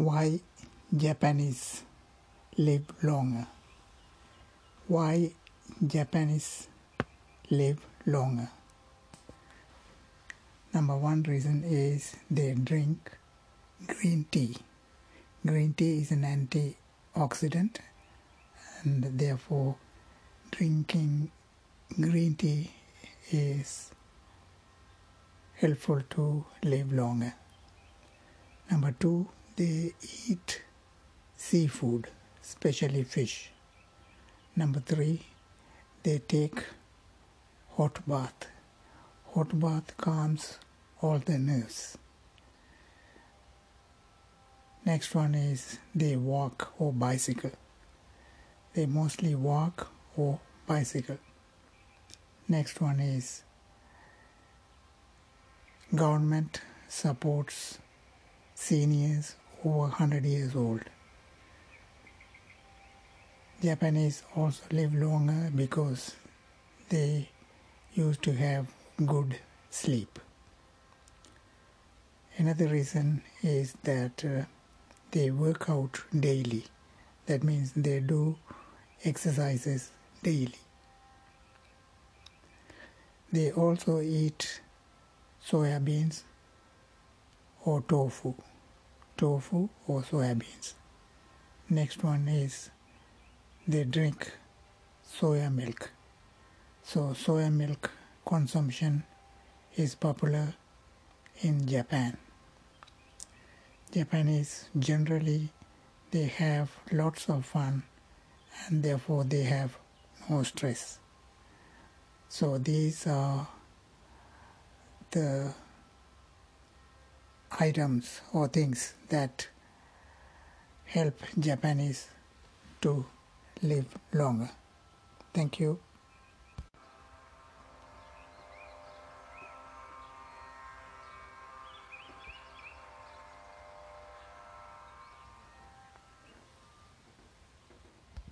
why Japanese live longer. Why Japanese live longer? Number one reason is they drink green tea. Green tea is an antioxidant and therefore drinking green tea is helpful to live longer. Number two, they eat seafood, especially fish. Number three, they take hot bath. Hot bath calms all the nerves. Next one is they walk or bicycle. They mostly walk or bicycle. Next one is government supports seniors over 100 years old. Japanese also live longer because they used to have good sleep. Another reason is that uh, they work out daily. That means they do exercises daily. They also eat soya beans or tofu, tofu or soya beans. Next one is they drink soya milk. So soya milk consumption is popular in Japan. Japanese generally they have lots of fun and therefore they have no stress. So these are the items or things that help Japanese to live longer. Thank you.